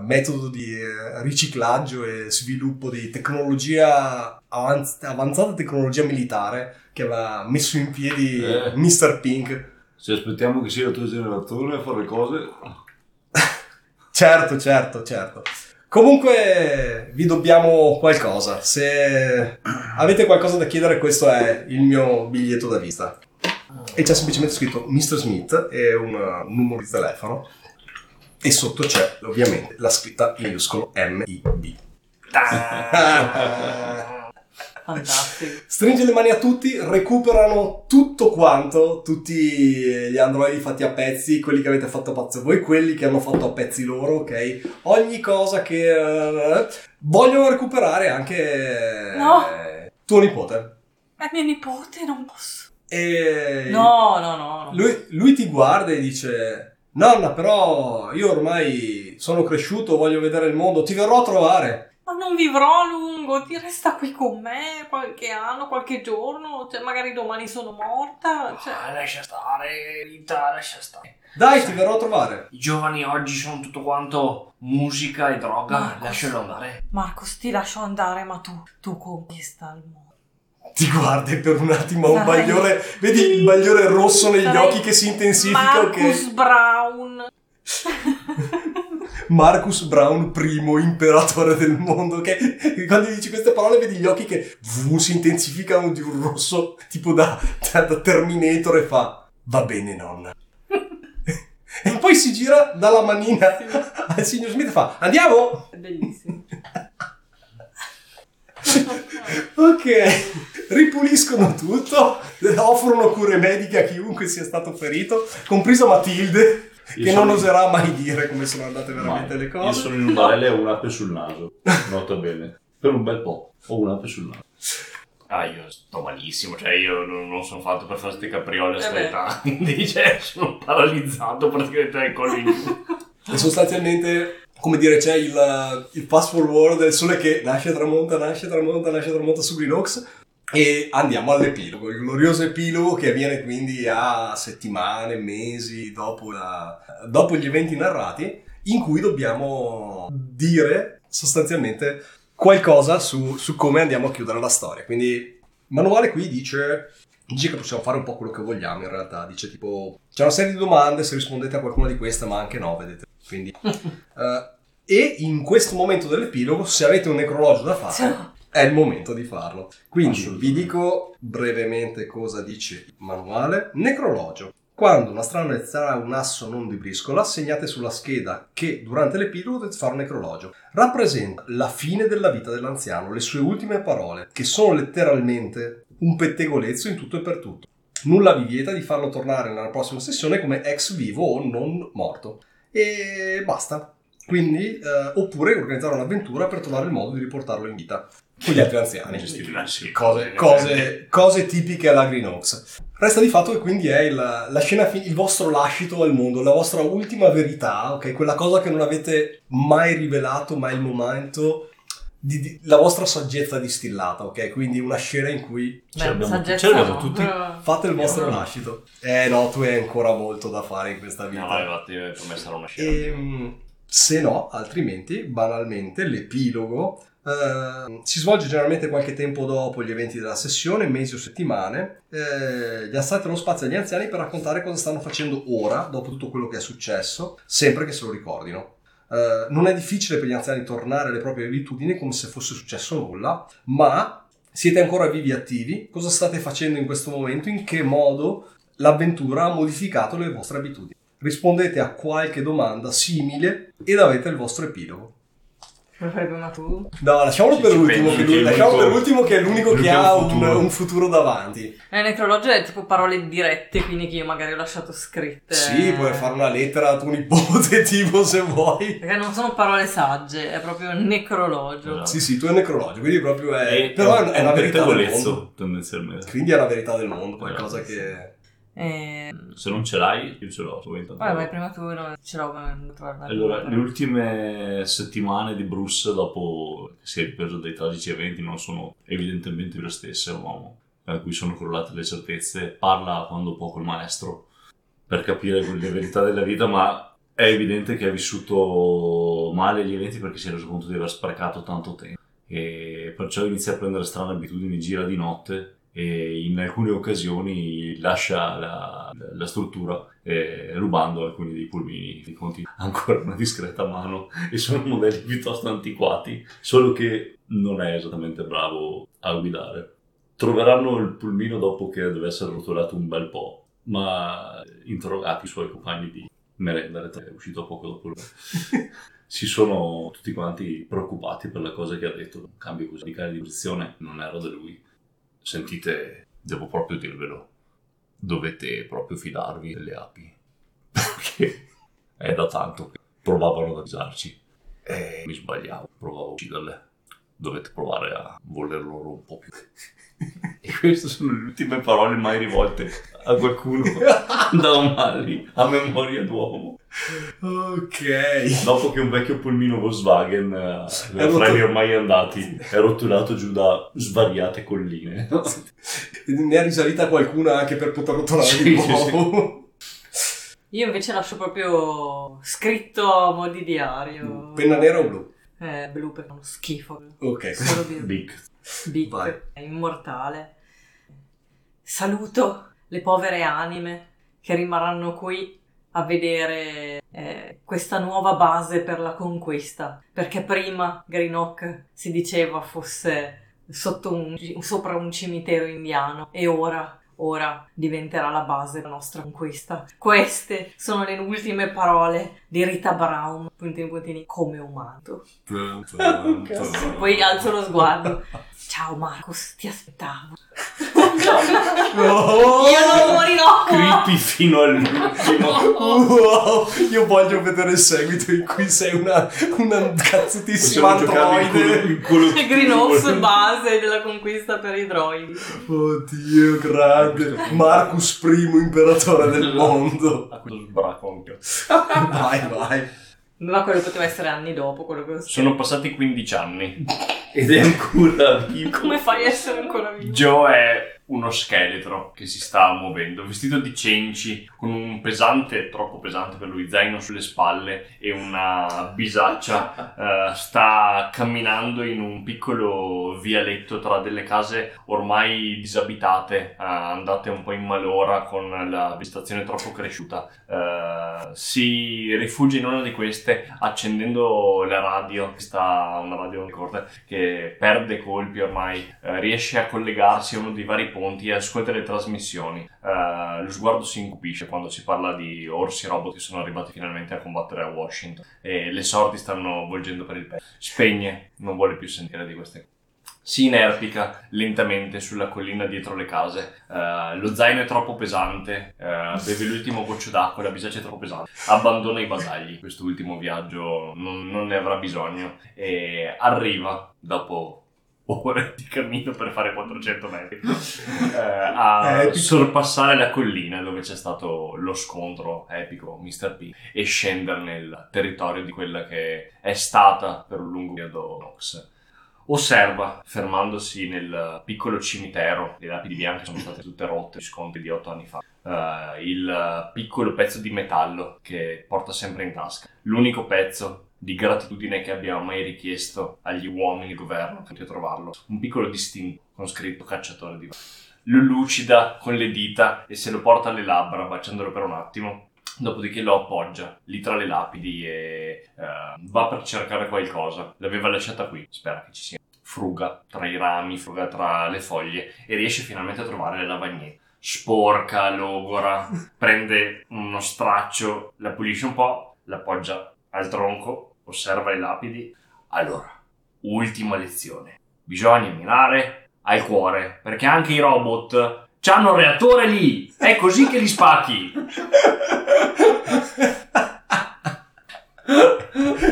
Speaker 1: metodo di riciclaggio e sviluppo di tecnologia avanz- avanzata tecnologia militare che aveva messo in piedi
Speaker 2: Eh.
Speaker 1: Mr. Pink.
Speaker 2: Se aspettiamo che sia il tuo generatore a fare le cose,
Speaker 1: Certo, certo, certo. Comunque vi dobbiamo qualcosa. Se avete qualcosa da chiedere, questo è il mio biglietto da visita. E c'è semplicemente scritto Mr. Smith e un numero di telefono. E sotto c'è ovviamente la scritta in minuscolo M-I-B.
Speaker 3: Fantastico.
Speaker 1: Stringe le mani a tutti, recuperano tutto quanto, tutti gli androidi fatti a pezzi, quelli che avete fatto a pezzi voi, quelli che hanno fatto a pezzi loro, ok? Ogni cosa che eh, vogliono recuperare anche
Speaker 3: No.
Speaker 1: eh, tuo nipote.
Speaker 3: È mio nipote, non posso.
Speaker 1: E
Speaker 3: No, no, no. no.
Speaker 1: lui, lui ti guarda e dice: Nonna, però io ormai sono cresciuto, voglio vedere il mondo, ti verrò a trovare.
Speaker 3: Ma non vivrò a lungo, ti resta qui con me qualche anno, qualche giorno, cioè magari domani sono morta. Cioè...
Speaker 4: Ah, lascia stare, Rita, lascia stare.
Speaker 1: Dai, ti verrò a trovare.
Speaker 4: I giovani oggi sono tutto quanto musica e droga,
Speaker 3: Marcos.
Speaker 4: lascialo andare.
Speaker 3: Marcos, ti lascio andare, ma tu, tu conquista il mondo.
Speaker 1: Ti guarda e per un attimo un
Speaker 3: Sarai-
Speaker 1: bagliore, vedi il bagliore rosso negli
Speaker 3: Sarai
Speaker 1: occhi che si intensifica.
Speaker 3: Marcus
Speaker 1: ok?
Speaker 3: Brown.
Speaker 1: Marcus Brown, primo imperatore del mondo. Che quando dici queste parole, vedi gli occhi che vu, si intensificano di un rosso tipo da, da- da Terminator e fa: Va bene, nonna. e poi si gira dalla manina al signor Smith e fa: Andiamo!
Speaker 3: È bellissimo.
Speaker 1: Ok, ripuliscono tutto, offrono cure mediche a chiunque sia stato ferito, compreso Matilde,
Speaker 2: Io
Speaker 1: che non oserà mai dire come sono andate veramente
Speaker 2: mai.
Speaker 1: le
Speaker 2: Io
Speaker 1: cose.
Speaker 2: sono in un barelle e ho un'ape sul naso. Nota bene. Per un bel po'. Ho un'ape sul naso.
Speaker 4: Ah, io sto malissimo, cioè io non, non sono fatto per fare queste capriole a
Speaker 3: Eh
Speaker 4: sta
Speaker 3: beh.
Speaker 4: età. Quindi, cioè, sono paralizzato praticamente dai collo in giù.
Speaker 1: E sostanzialmente, come dire, c'è il, il fast forward del sole che nasce, tramonta, nasce, tramonta, nasce, tramonta su Green Oaks. E andiamo all'epilogo, il glorioso epilogo che avviene quindi a settimane, mesi dopo, la- dopo gli eventi narrati, in cui dobbiamo dire sostanzialmente qualcosa su, su come andiamo a chiudere la storia. Quindi il manuale qui dice, dice che possiamo fare un po' quello che vogliamo in realtà, dice tipo c'è una serie di domande, se rispondete a qualcuna di queste, ma anche no, vedete. Quindi, eh, e in questo momento dell'epilogo, se avete un necrologio da fare,
Speaker 3: Ciao.
Speaker 1: È il momento di farlo. Quindi vi dico brevemente cosa dice il manuale. Necrologio. Quando una strana ezzerà un asso non di briscola, segnate sulla scheda che durante l'epilogo dovete fare un necrologio. Rappresenta la fine della vita dell'anziano, le sue ultime parole, che sono letteralmente un pettegolezzo in tutto e per tutto. Nulla vi vieta di farlo tornare nella prossima sessione come ex vivo o non morto. E basta. Quindi, eh, oppure organizzare un'avventura per trovare il modo di riportarlo in vita con gli altri anziani.
Speaker 4: Sì,
Speaker 1: Cose, cose, cose tipiche alla Green Oaks. Resta di fatto che quindi è il, la scena, fi- il vostro lascito al mondo, la vostra ultima verità, ok? Quella cosa che non avete mai rivelato, ma è il momento di, di- la vostra saggezza distillata, ok? Quindi una scena in cui
Speaker 2: Ce l'abbiamo-
Speaker 3: saggezza
Speaker 2: ce l'abbiamo
Speaker 3: no,
Speaker 2: tutti.
Speaker 3: però-
Speaker 1: fate il vostro
Speaker 2: no.
Speaker 1: lascito. Eh no, tu hai ancora molto da fare in questa vita.
Speaker 4: No, infatti, per me sarà una scena.
Speaker 1: E, se no, altrimenti, banalmente, l'epilogo eh, si svolge generalmente qualche tempo dopo gli eventi della sessione, mesi o settimane. Eh, gli assate lo spazio agli anziani per raccontare cosa stanno facendo ora, dopo tutto quello che è successo, sempre che se lo ricordino. Eh, non è difficile per gli anziani tornare alle proprie abitudini come se fosse successo nulla, ma siete ancora vivi e attivi? Cosa state facendo in questo momento? In che modo l'avventura ha modificato le vostre abitudini? Rispondete a qualche domanda simile ed avete il vostro epilogo.
Speaker 3: Lo fai prima tu?
Speaker 1: No, lasciamolo
Speaker 4: Ci-
Speaker 1: per
Speaker 4: ci
Speaker 1: l'ultimo, che, lui-
Speaker 2: l'unico-
Speaker 1: per l'ultimo che è l'unico che ha un
Speaker 2: futuro.
Speaker 1: un futuro davanti.
Speaker 3: Il necrologio è tipo parole dirette, quindi che io magari ho lasciato scritte.
Speaker 1: Sì, puoi fare una lettera a tuo nipote, tipo, se vuoi.
Speaker 3: Perché non sono parole sagge, è proprio un necrologio.
Speaker 4: Esatto.
Speaker 1: Sì, sì, tu è necrologio, quindi proprio è...
Speaker 2: È,
Speaker 1: però
Speaker 2: è
Speaker 1: è una verità del mondo.
Speaker 2: tendenzialmente.
Speaker 1: Quindi è la verità del mondo, qualcosa
Speaker 2: Esatto.
Speaker 1: che...
Speaker 3: E...
Speaker 2: Se non ce l'hai, io ce l'ho. ovviamente.
Speaker 3: Vai, prima tu, no, ce l'ho
Speaker 2: Allora, le ultime settimane di Bruce, dopo che si è ripreso dai tragici eventi, non sono evidentemente le stesse. Un uomo a cui sono crollate le certezze. Parla quando può col maestro per capire le verità della vita, ma è evidente che ha vissuto male gli eventi perché si è reso conto di aver sprecato tanto tempo. E perciò inizia a prendere strane abitudini, gira di notte e in alcune occasioni lascia la, la struttura eh, rubando alcuni dei pulmini di conti ancora una discreta mano e sono modelli piuttosto antiquati solo che non è esattamente bravo a guidare. Troveranno il pulmino dopo che deve essere rotolato un bel po' ma interrogati i suoi compagni di merenda è uscito poco dopo lui. Si sono tutti quanti preoccupati per la cosa che ha detto. Un cambio così radicale di posizione non era da lui sentite, devo proprio dirvelo, dovete proprio fidarvi delle api. Perché è da tanto che provavano ad avvisarci e mi sbagliavo, provavo a ucciderle. Dovete provare a voler loro un po' più. E queste sono le ultime parole mai rivolte a qualcuno da O'Malley a memoria d'uomo.
Speaker 1: Ok.
Speaker 2: Dopo che un vecchio pulmino Volkswagen, eh,
Speaker 1: È rotto-
Speaker 2: freni ormai andati, è rotolato giù da svariate colline.
Speaker 1: Ne ha risalita qualcuna anche per poter rotolare
Speaker 2: Sì,
Speaker 1: di
Speaker 2: sì,
Speaker 1: nuovo.
Speaker 3: Io invece lascio proprio scritto a mo' di diario.
Speaker 1: Penna nera o blu?
Speaker 3: Eh, blu perché è uno schifo.
Speaker 1: Ok.
Speaker 3: Solo blu.
Speaker 2: Big.
Speaker 3: Big,
Speaker 1: Vai.
Speaker 3: è immortale. Saluto le povere anime che rimarranno qui a vedere eh, questa nuova base per la conquista. Perché prima Greenock si diceva fosse sotto un, sopra un cimitero indiano e ora, ora diventerà la base della nostra conquista. Queste sono le ultime parole di Rita Brown, puntini puntini, come umano. Poi alzo lo sguardo. Ciao Marcus, ti aspettavo.
Speaker 1: Oh!
Speaker 3: Io non morirò.
Speaker 2: Creepy fino all'ultimo.
Speaker 1: Wow, io voglio vedere il seguito in cui sei una, una cazzutissima androide.
Speaker 2: in quello
Speaker 3: Il Green Ops base della conquista per i droidi.
Speaker 1: Oddio, grande. Marcus primo imperatore del mondo.
Speaker 4: A questo sbracco anche.
Speaker 1: Vai, vai.
Speaker 3: Ma quello poteva essere anni dopo, quello che ho scritto.
Speaker 4: Sono passati 15 anni.
Speaker 2: Ed è ancora vivo.
Speaker 3: Come fai a essere ancora vivo?
Speaker 4: Joe è uno scheletro che si sta muovendo, vestito di cenci, con un pesante, troppo pesante per lui, zaino sulle spalle e una bisaccia. Eh, sta camminando in un piccolo vialetto tra delle case ormai disabitate, eh, andate un po' in malora con la vegetazione troppo cresciuta. Eh, si rifugia in una di queste accendendo la radio, che sta una radio ricorda, che perde colpi ormai, riesce a collegarsi a uno dei vari ponti e ascolta le trasmissioni. Eh, lo sguardo si incupisce quando si parla di orsi robot che sono arrivati finalmente a combattere a Washington e le sorti stanno volgendo per il petto. Spegne, non vuole più sentire di queste cose. Si inerpica lentamente sulla collina dietro le case. Eh, lo zaino è troppo pesante. eh, beve l'ultimo goccio d'acqua. La bisaccia è troppo pesante. Abbandona i bagagli. Questo ultimo viaggio non, non ne avrà bisogno. E arriva dopo ore di cammino per fare 400 metri eh, a
Speaker 1: Epico.
Speaker 4: sorpassare la collina dove c'è stato lo scontro epico Mr. P e scendere nel territorio di quella che è stata per un lungo periodo Nox. Osserva, fermandosi nel piccolo cimitero, le lapidi bianche sono state tutte rotte, scontri di 8 anni fa, eh, il piccolo pezzo di metallo che porta sempre in tasca, l'unico pezzo di gratitudine che abbia mai richiesto agli uomini di governo, potete trovarlo, un piccolo distinto con scritto cacciatore di lo lucida con le dita e se lo porta alle labbra baciandolo per un attimo dopodiché lo appoggia lì tra le lapidi e eh, va per cercare qualcosa. L'aveva lasciata qui spera che ci sia. Fruga tra i rami fruga tra le foglie e riesce finalmente a trovare le lavagnette sporca logora prende uno straccio la pulisce un po' l'appoggia al tronco osserva le lapidi. Allora ultima lezione. Bisogna mirare al cuore perché anche i robot hanno un reattore lì. È così che li spacchi.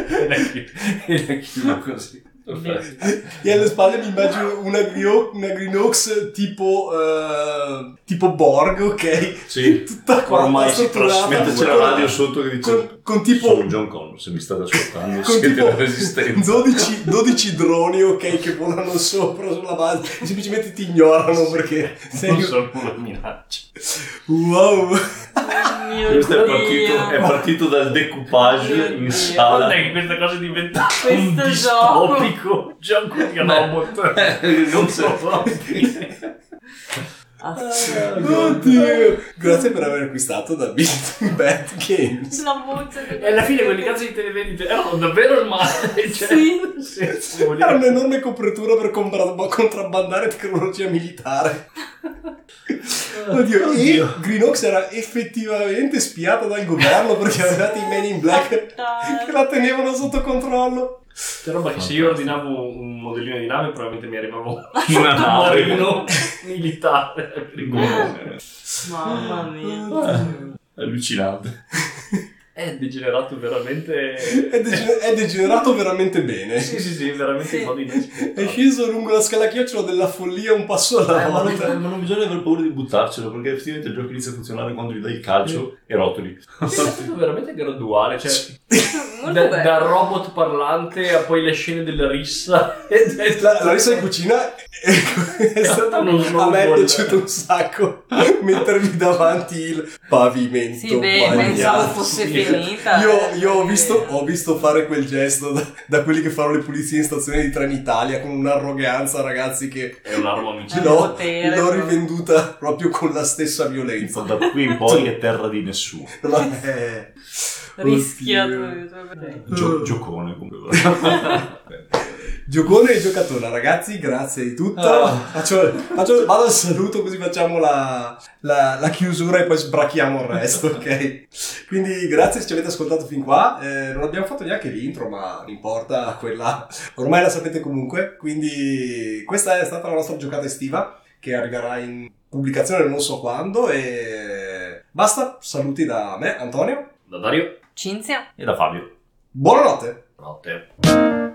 Speaker 4: E la chi- la chiudo così
Speaker 1: E alle spalle mi immagino una, Green- una Green Oaks tipo, eh, tipo Borg, ok?
Speaker 2: Sì.
Speaker 1: Tutta quanta
Speaker 4: Ormai si
Speaker 2: Mentre c'è la
Speaker 1: con-
Speaker 2: radio sotto che dice
Speaker 1: con, con tipo
Speaker 2: sono John Connor, se mi state ascoltando,
Speaker 1: con
Speaker 2: siete
Speaker 1: tipo
Speaker 2: la resistenza.
Speaker 1: 12, 12 droni, ok, che volano sopra sulla base e semplicemente ti ignorano perché sei
Speaker 4: Non sono una minaccia.
Speaker 1: wow.
Speaker 3: Mio
Speaker 2: Questo è partito, è partito dal decoupage
Speaker 3: Mio
Speaker 2: in sala.
Speaker 4: Guarda che questa cosa è diventata
Speaker 3: Questo
Speaker 4: un
Speaker 3: gioco.
Speaker 4: distopico gioco di robot.
Speaker 2: Eh, non so.
Speaker 3: Assurdo.
Speaker 1: Oddio. Grazie per aver acquistato da Big Bad Games.
Speaker 3: La voce
Speaker 4: E alla fine quelli cazzo di televendite erano davvero il male. Cioè,
Speaker 3: Sì.
Speaker 4: sì,
Speaker 1: Era un'enorme copertura per compra- contrabbandare tecnologia militare. Oddio,
Speaker 2: Oddio.
Speaker 1: e Green Oaks era effettivamente spiata dal governo perché avevate i Men in Black che la tenevano sotto controllo.
Speaker 4: C'è roba che se io ordinavo un modellino di nave probabilmente mi arrivava un
Speaker 2: Una nave.
Speaker 4: marino militare.
Speaker 3: Mamma mia.
Speaker 2: Allucinante.
Speaker 4: È degenerato veramente...
Speaker 1: È, dege- è degenerato veramente bene.
Speaker 4: Sì, sì, sì, veramente
Speaker 3: Sì.
Speaker 4: in modo
Speaker 1: È
Speaker 4: inaspettato.
Speaker 1: sceso lungo la scala chiocciola della follia un passo alla
Speaker 2: Eh, ma,
Speaker 1: volta.
Speaker 2: non, ma non bisogna aver paura di buttarcelo perché effettivamente il gioco inizia a funzionare quando gli dai il calcio e rotoli.
Speaker 4: È stato veramente graduale, cioè da, da robot parlante a poi le scene della rissa. È
Speaker 1: La, la rissa in cucina è, è stata
Speaker 4: Uno
Speaker 1: a me è piaciuto un sacco mettermi davanti il pavimento
Speaker 3: Sì, beh, pensavo fosse
Speaker 4: Sì.
Speaker 3: Finita.
Speaker 1: Io,
Speaker 3: eh,
Speaker 1: io ho, visto, ho visto fare quel gesto da, da quelli che fanno le pulizie in stazione di Trenitalia con un'arroganza, ragazzi, che
Speaker 4: È un'arma omicida.
Speaker 3: Eh,
Speaker 1: l'ho,
Speaker 3: potere,
Speaker 1: l'ho rivenduta proprio con la stessa violenza.
Speaker 2: Da qui in poi è terra di nessuno.
Speaker 1: Ma è...
Speaker 3: Rischiato.
Speaker 1: Oddio.
Speaker 2: Gio- giocone comunque.
Speaker 1: Giocone e giocatore, ragazzi, grazie di tutto.
Speaker 2: Ah.
Speaker 1: Faccio, faccio- vado al saluto così facciamo la, la- la chiusura e poi sbrachiamo il resto, ok? Quindi grazie se ci avete ascoltato fin qua. Eh, non abbiamo fatto neanche l'intro, ma non importa, quella ormai la sapete comunque. Quindi questa è stata la nostra giocata estiva che arriverà in pubblicazione non so quando e basta, saluti da me, Antonio.
Speaker 4: Da Dario?
Speaker 3: Cinzia?
Speaker 2: e da Fabio.
Speaker 1: Buonanotte.
Speaker 4: Notte.